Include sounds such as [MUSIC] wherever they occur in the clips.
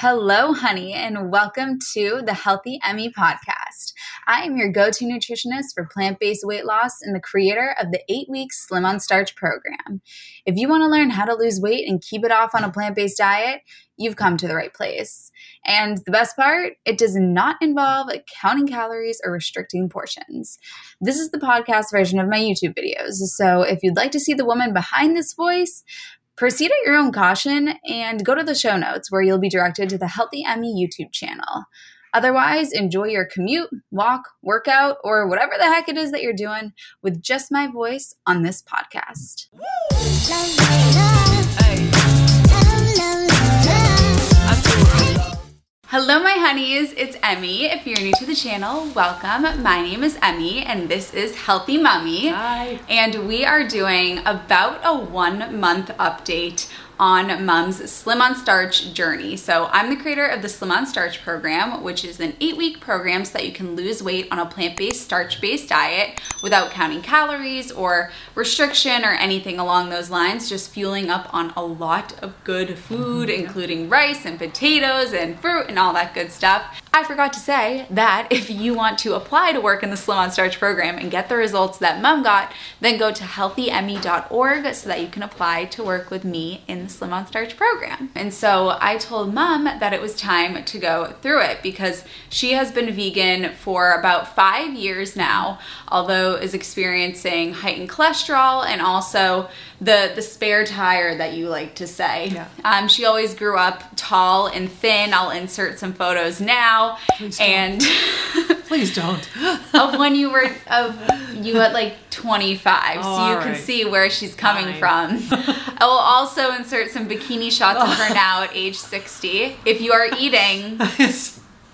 Hello, honey, and welcome to the Healthy Emmy podcast. I am your go to nutritionist for plant based weight loss and the creator of the eight week Slim on Starch program. If you want to learn how to lose weight and keep it off on a plant based diet, you've come to the right place. And the best part, it does not involve counting calories or restricting portions. This is the podcast version of my YouTube videos. So if you'd like to see the woman behind this voice, Proceed at your own caution and go to the show notes where you'll be directed to the Healthy Emmy YouTube channel. Otherwise, enjoy your commute, walk, workout, or whatever the heck it is that you're doing with just my voice on this podcast. Hello, my honeys. It's Emmy. If you're new to the channel, welcome. My name is Emmy, and this is Healthy Emmy. Hi. And we are doing about a one month update on mom's Slim on Starch journey. So, I'm the creator of the Slim on Starch program, which is an eight week program so that you can lose weight on a plant based, starch based diet without counting calories or restriction or anything along those lines, just fueling up on a lot of good food, Mm-hmm. including rice and potatoes and fruit and all that good stuff. I forgot to say that if you want to apply to work in the Slim on Starch program and get the results that mom got, then go to healthyemmy.org so that you can apply to work with me in the Slim on Starch program. And so I told mom that it was time to go through it because she has been vegan for about five years now, although is experiencing heightened cholesterol and also the the spare tire that you like to say. Yeah. Um, she always grew up tall and thin. I'll insert some photos now. Please and [LAUGHS] Please don't. of when you were of you at like 25 Oh, so you all can right. see where she's coming Fine. from [LAUGHS] i will also insert some bikini shots of her now at age 60 if you are [LAUGHS] eating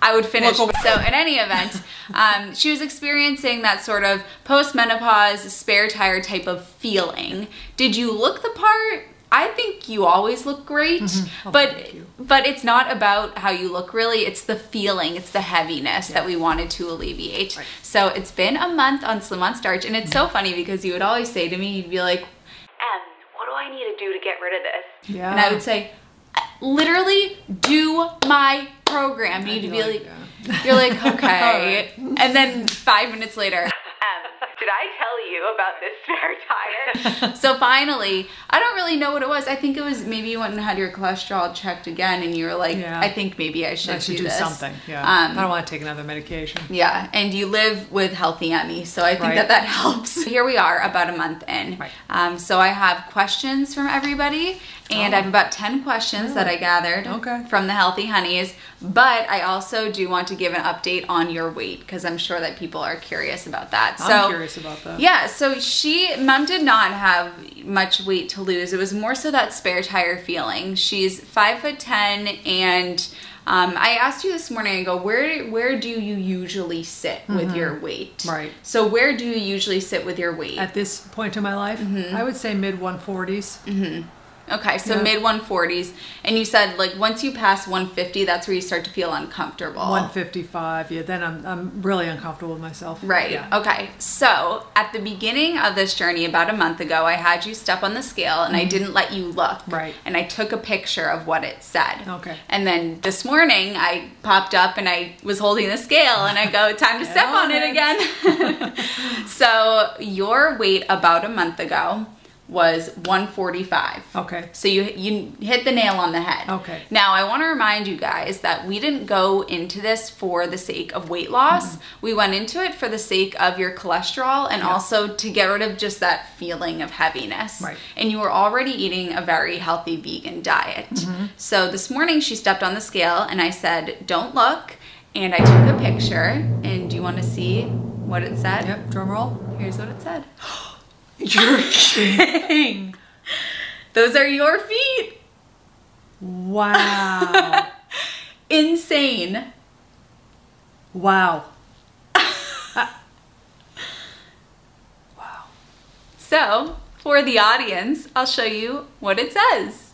I would finish. So, in any event, um, she was experiencing that sort of post-menopause spare tire type of feeling. Did you look the part? I think you always look great, Oh, but but it's not about how you look really. It's the feeling, it's the heaviness that we wanted to alleviate. Right. So it's been a month on Slim on Starch, and it's so funny because you would always say to me, you'd be like, "Em, what do I need to do to get rid of this?" Yeah. And I would say, literally do my program. You'd be like, like, you're like, [LAUGHS] okay. And then five minutes later, [LAUGHS] um, did I tell you about this [LAUGHS] spare tire? [LAUGHS] so finally, I don't really know what it was. I think it was maybe you went and had your cholesterol checked again, and you were like, Yeah. I think maybe I should, I should do, this. something. Yeah. Um, I don't want to take another medication. yeah, and you live with Healthy Emmy, so I think Right. that that [LAUGHS] helps. Here we are, about a month in. Right. Um, so I have questions from everybody, and I have about 10 questions that I gathered Oh. Okay. from the Healthy Honeys. But I also do want to give an update on your weight because I'm sure that people are curious about that. I'm so, curious about that. yeah, so she, mom did not have much weight to lose. It was more so that spare tire feeling. She's five foot ten, and um, I asked you this morning. I go, where where do you usually sit with your weight? Mm-hmm. Right. So where do you usually sit with your weight? At this point in my life, Mm-hmm. I would say mid 140s. Okay, so Yeah. mid one forties, and you said like once you pass one fifty, that's where you start to feel uncomfortable. 155. Yeah. Then I'm I'm really uncomfortable with myself. Right. Yeah. Okay. So at the beginning of this journey, about a month ago, I had you step on the scale and I didn't let you look. Mm-hmm. Right. And I took a picture of what it said. Okay. And then this morning, I popped up and I was holding the scale and I go, [LAUGHS] time to step on on it it. again. [LAUGHS] so your weight about a month ago was 145. Okay. So you you hit the nail on the head. Okay. Now I want to remind you guys that we didn't go into this for the sake of weight loss. We went into it for the sake of your cholesterol and Yeah. also to get rid of just that feeling of heaviness. Right. And you were already eating a very healthy vegan diet. Mm-hmm. So this morning she stepped on the scale and I said, "Don't look." And I took a picture. And do you want to see what it said? Yep. Drum roll. Here's what it said. [GASPS] [GASPS] [GASPS] [LAUGHS] You're kidding. Those are your feet. Wow. [LAUGHS] Insane. wow. [LAUGHS] Wow. So, for the audience, I'll show you what it says.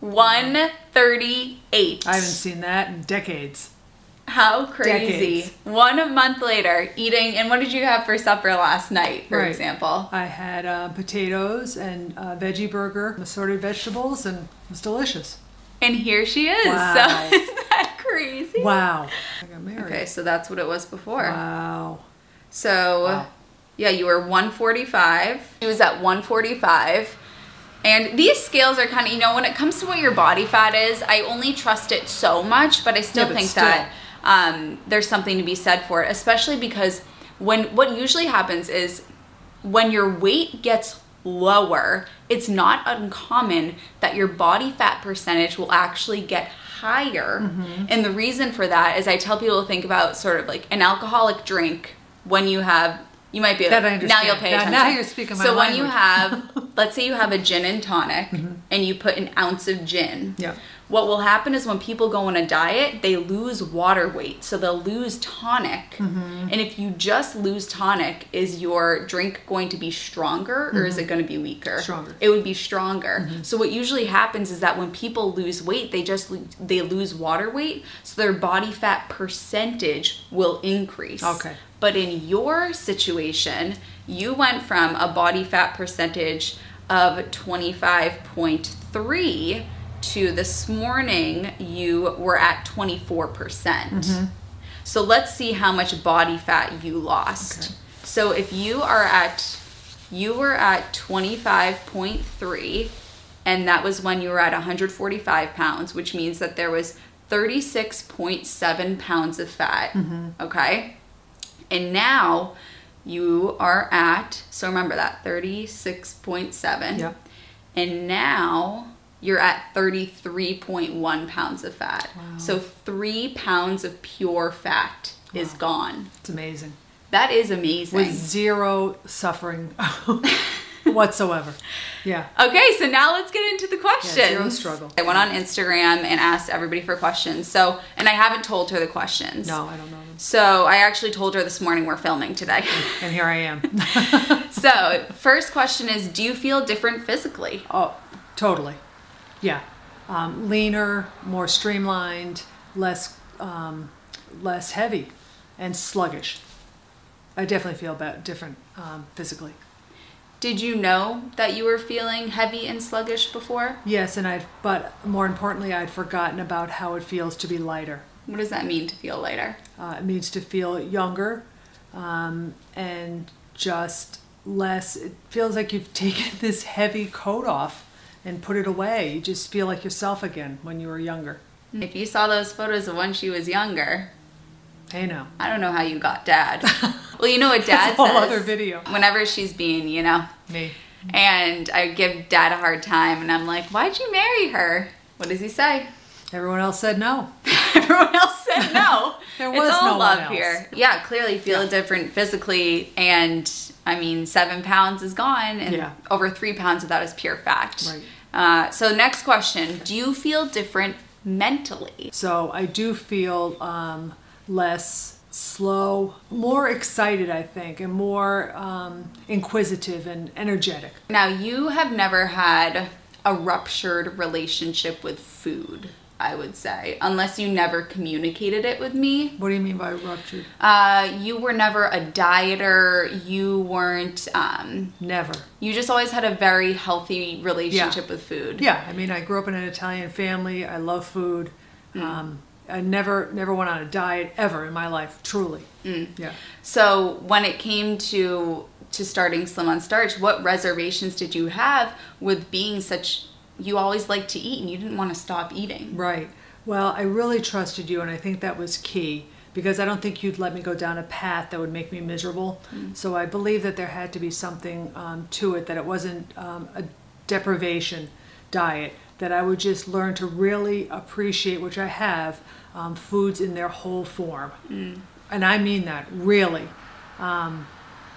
138. I haven't seen that in decades. How crazy. Decades. One month later, eating, and what did you have for supper last night, for Right. example? I had uh, potatoes and uh, veggie burger, assorted vegetables, and it was delicious. And here she is. [LAUGHS] Wow. So is that crazy? Wow. I got married. Okay, so that's what it was before. Wow. So, Wow. yeah, you were 145. She was at 145. And these scales are kind of, you know, when it comes to what your body fat is, I only trust it so much, but I still Yeah, but think still. that um, there's something to be said for it, especially because when what usually happens is when your weight gets lower, it's not uncommon that your body fat percentage will actually get higher. Mm-hmm. And the reason for that is I tell people to think about sort of like an alcoholic drink when you have you might be That I now you'll pay attention. Now you're speaking my So when you have [LAUGHS] let's say you have a gin and tonic and you put an ounce of gin. Yeah. What will happen is when people go on a diet, they lose water weight. So they'll lose tonic. Mm-hmm. And if you just lose tonic, is your drink going to be stronger or is it going to be weaker? Mm-hmm. Stronger. It would be stronger. So what usually happens is that when people lose weight, they just they lose water weight, so their body fat percentage will increase. Okay. But in your situation, you went from a body fat percentage of 25.3 to this morning you were at 24%. percent mm-hmm. So let's see how much body fat you lost. Okay. So if you are at you were at 25.3 and that was when you were at 145 pounds, which means that there was 36.7 pounds of fat. Mm-hmm. Okay? And now you are at, so remember that 36.7. Yep. And now you're at 33.1 pounds of fat. Wow. So three pounds of pure fat is gone. It's amazing. That is amazing. With zero suffering [LAUGHS] whatsoever. Yeah. Okay, so now let's get into the questions. zero struggle. I went on Instagram and asked everybody for questions. So, and I haven't told her the questions. No, I don't know them. So I actually told her this morning we're filming today. [LAUGHS] And here I am. [LAUGHS] so first question is, do you feel different physically? oh, totally. Yeah. Um, leaner, more streamlined, less um, less heavy, and sluggish. I definitely feel about different um, physically. Did you know that you were feeling heavy and sluggish before? Yes, and I'd but more importantly, I'd forgotten about how it feels to be lighter. What does that mean to feel lighter? Uh, it means to feel younger um, and just less. It feels like you've [LAUGHS] taken this heavy coat off and put it away. You just feel like yourself again when you were younger. Hmm. If you saw those photos of when she was younger, Hey now. I don't know how you got dad. [LAUGHS] well, you know what dad That's a whole says. other video. Whenever she's being, you know, Me. and I give dad a hard time, and I'm like, "Why'd you marry her?" What does he say? Everyone else said no. [LAUGHS] Everyone else said no. [LAUGHS] There was it's all no love here. Yeah, clearly feel Yeah. different physically, and I mean, seven pounds is gone, and Yeah. over three pounds of that is pure fat. Right. Uh, so next question: Do you feel different mentally? So I do feel um, less slow, more excited, I think, and more um, inquisitive and energetic. Now, you have never had a ruptured relationship with food. I would say, unless you never communicated it with me. What do you mean by ruptured? Uh, you were never a dieter. You weren't. Um, Never. you just always had a very healthy relationship with food. Yeah, I mean, I grew up in an Italian family. I love food. Um, I never, never went on a diet ever in my life. Truly. Yeah. So when it came to to starting Slim on Starch, what reservations did you have with being such? You always liked to eat, and you didn't want to stop eating. Right. Well, I really trusted you, and I think that was key because I don't think you'd let me go down a path that would make me miserable. So I believe that there had to be something um, to it, that it wasn't um, a deprivation diet, that I would just learn to really appreciate, which I have, um, foods in their whole form. And I mean that, really.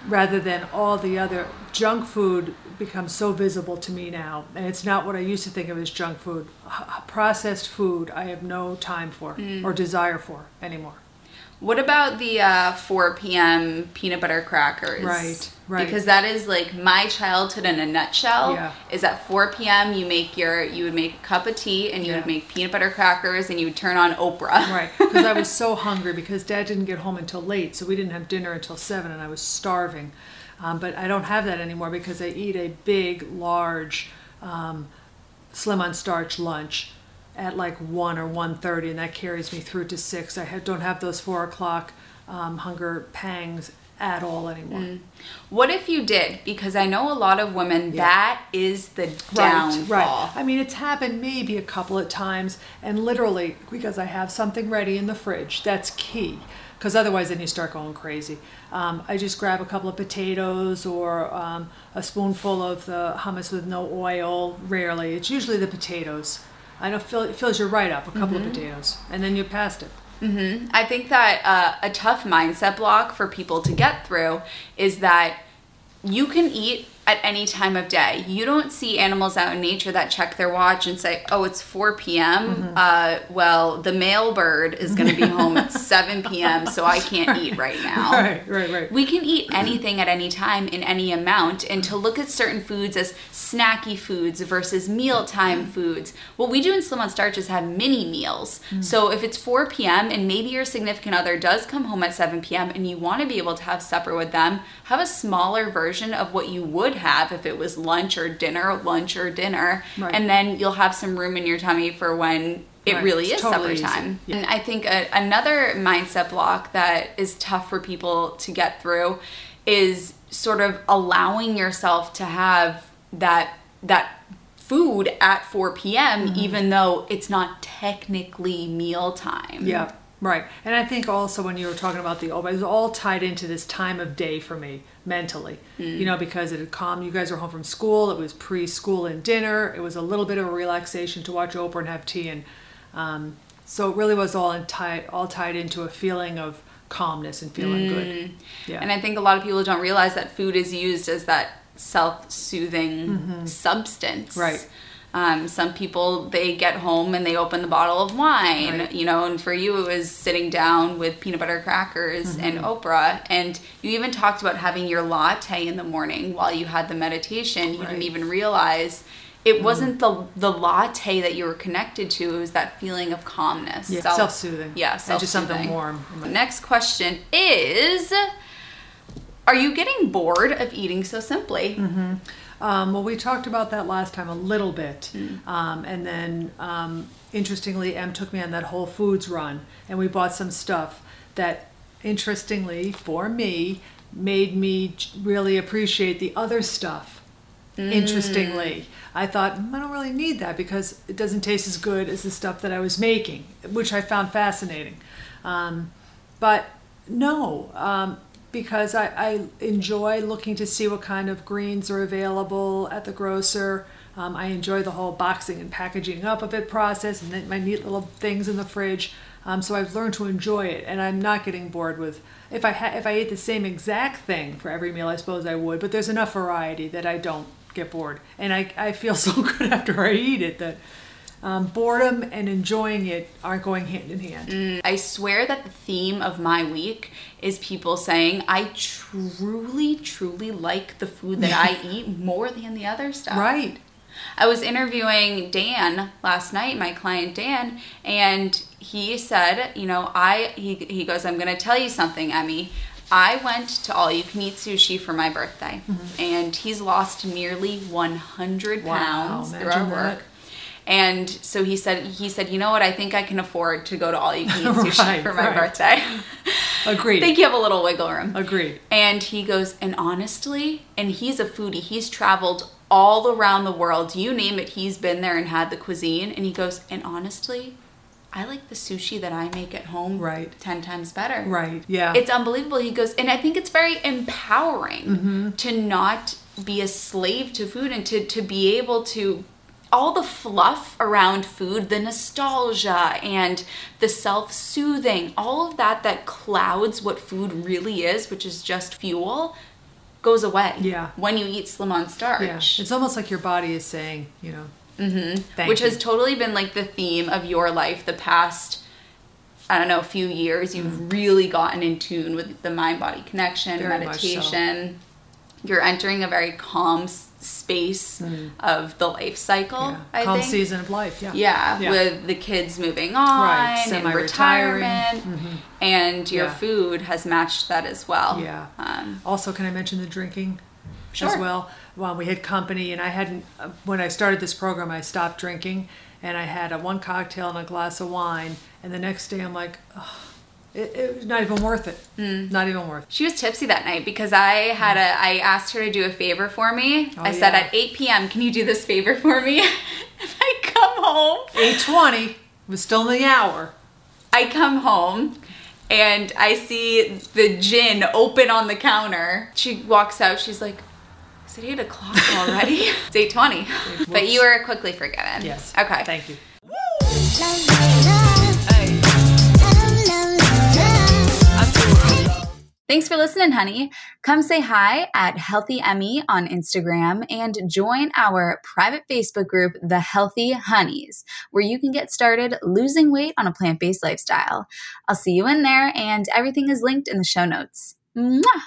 Rather than all the other junk food becomes so visible to me now. And it's not what i used to think of as junk food. H- processed food i have no time for mm. or desire for anymore What about the uh, 4 p.m. peanut butter crackers? Right, right. Because that is like my childhood in a nutshell. Yeah. Is at 4 p.m. you make your you would make a cup of tea and you would make peanut butter crackers and you would turn on Oprah. right because i was [LAUGHS] so hungry because dad didn't get home until late so we didn't have dinner until 7 and i was starving um, but i don't have that anymore because i eat a big large um, slim on starch lunch at like one or 1.30 and that carries me through to six i don't have those four o'clock um, hunger pangs at all anymore What if you did? Because I know a lot of women that is the downfall. Right. I mean, it's happened maybe a couple of times, and literally because I have something ready in the fridge. That's key. Because otherwise, then you start going crazy. Um, I just grab a couple of potatoes or um, a spoonful of the hummus with no oil. Rarely, it's usually the potatoes. I know fill, it fills you right up. A couple Mm-hmm. of potatoes, and then you passed it. I think that uh, a tough mindset block for people to get through is that you can eat at any time of day. You don't see animals out in nature that check their watch and say, "Oh, it's 4 p.m. Mm-hmm. Uh, well, the male bird is going to be home at [LAUGHS] 7 p.m., so I can't eat right [LAUGHS] now." Right, right, right. We can eat anything at any time in any amount, and to look at certain foods as snacky foods versus mealtime mm-hmm. foods. What we do in Slim on Starch is have mini meals. Mm. So if it's 4 p.m. and maybe your significant other does come home at 7 p.m. and you want to be able to have supper with them, have a smaller version of what you would have if it was lunch or dinner, lunch or dinner, Right. and then you'll have some room in your tummy for when it Right. really is totally supper time. And I think a, another mindset block that is tough for people to get through is sort of allowing yourself to have that that food at 4 p.m. Mm-hmm. even though it's not technically mealtime. Yeah, right. And I think also when you were talking about the it was all tied into this time of day for me mentally. You know, because it had calmed. You guys were home from school. It was preschool and dinner. It was a little bit of a relaxation to watch Oprah and have tea, and um, so it really was all in tied all tied into a feeling of calmness and feeling good. Yeah. And I think a lot of people don't realize that food is used as that self-soothing substance. Mm-hmm. Right. Um, some people they get home and they open the bottle of wine, Right. you know, and for you it was sitting down with peanut butter crackers and Mm-hmm. Oprah. And you even talked about having your latte in the morning while you had the meditation. You Right. Mm. didn't even realize it wasn't the the latte that you were connected to. It was that feeling of calmness. Yeah, Self- self-soothing. Yeah, And just something warm. Next question is Are you getting bored of eating so simply? Um, well, we talked about that last time a little bit. Um, and then, um, interestingly, Em took me on that Whole Foods run, and we bought some stuff that, interestingly, for me, made me really appreciate the other stuff. Interestingly, I thought "Mm, I don't really need that because it doesn't taste as good as the stuff that I was making, which I found fascinating. Um, but no, um, because I, I enjoy looking to see what kind of greens are available at the grocer. Um, I enjoy the whole boxing and packaging up of it process and then my neat little things in the fridge. Um, so I've learned to enjoy it, and I'm not getting bored with. If I ha- if I ate the same exact thing for every meal, I suppose I would. But there's enough variety that I don't get bored, and I I feel [LAUGHS] so good after I eat it that um, boredom and enjoying it aren't going hand in hand. I swear that the theme of my week is people saying, I truly, truly like the food that I [LAUGHS] eat more than the other stuff. Right. I was interviewing Dan last night, my client Dan, and he said, you know, I he he goes, I'm gonna tell you something, Emmy. I went to all you can eat sushi for my birthday, and he's lost nearly 100 Wow, pounds through our imagine that. And so he said, he said, you know what? I think I can afford to go to all you can [LAUGHS] eat sushi Right, for my right. birthday. Agreed. I [LAUGHS] think you have a little wiggle room. Agreed. And he goes, and honestly, and he's a foodie. He's traveled all around the world. You name it, he's been there and had the cuisine. And he goes, and honestly, I like the sushi that I make at home Right. 10 times better. Right. Yeah. It's unbelievable. He goes, and I think it's very empowering Mm-hmm. to not be a slave to food and to, to be able to all the fluff around food, the nostalgia and the self-soothing, all of that that clouds what food really is, which is just fuel, goes away. Yeah. When you eat slim on starch. yeah. It's almost like your body is saying, you know, mm-hmm. which has totally been like the theme of your life the past I don't know, few years. You've really gotten in tune with the mind body connection. Very much so. meditation. You're entering a very calm space of the life cycle, Mm. yeah. I calm think. season of life. Yeah. Yeah, Yeah. with the kids moving on Right, and retirement, and your Yeah. food has matched that as well. Yeah. Um, Also, can I mention the drinking Sure. as well? Well, we had company, and I hadn't. Uh, when I started this program, I stopped drinking, and I had a one cocktail and a glass of wine, and the next day I'm like, oh, it, it was not even worth it. Mm. Not even worth. it. She was tipsy that night because I had a I asked her to do a favor for me. Oh, I said yeah. at 8 p.m. Can you do this favor for me? [LAUGHS] I come home. 8:20 was still in the hour. I come home and I see the gin open on the counter. She walks out. She's like, "Is it eight o'clock already?" [LAUGHS] it's eight twenty. But you were quickly forgiven. Yes. Okay. Thank you. Thanks for listening, honey. Come say hi at Healthy Emmy on Instagram and join our private Facebook group, The Healthy Honeys, where you can get started losing weight on a plant based lifestyle. I'll see you in there, and everything is linked in the show notes. Mwah!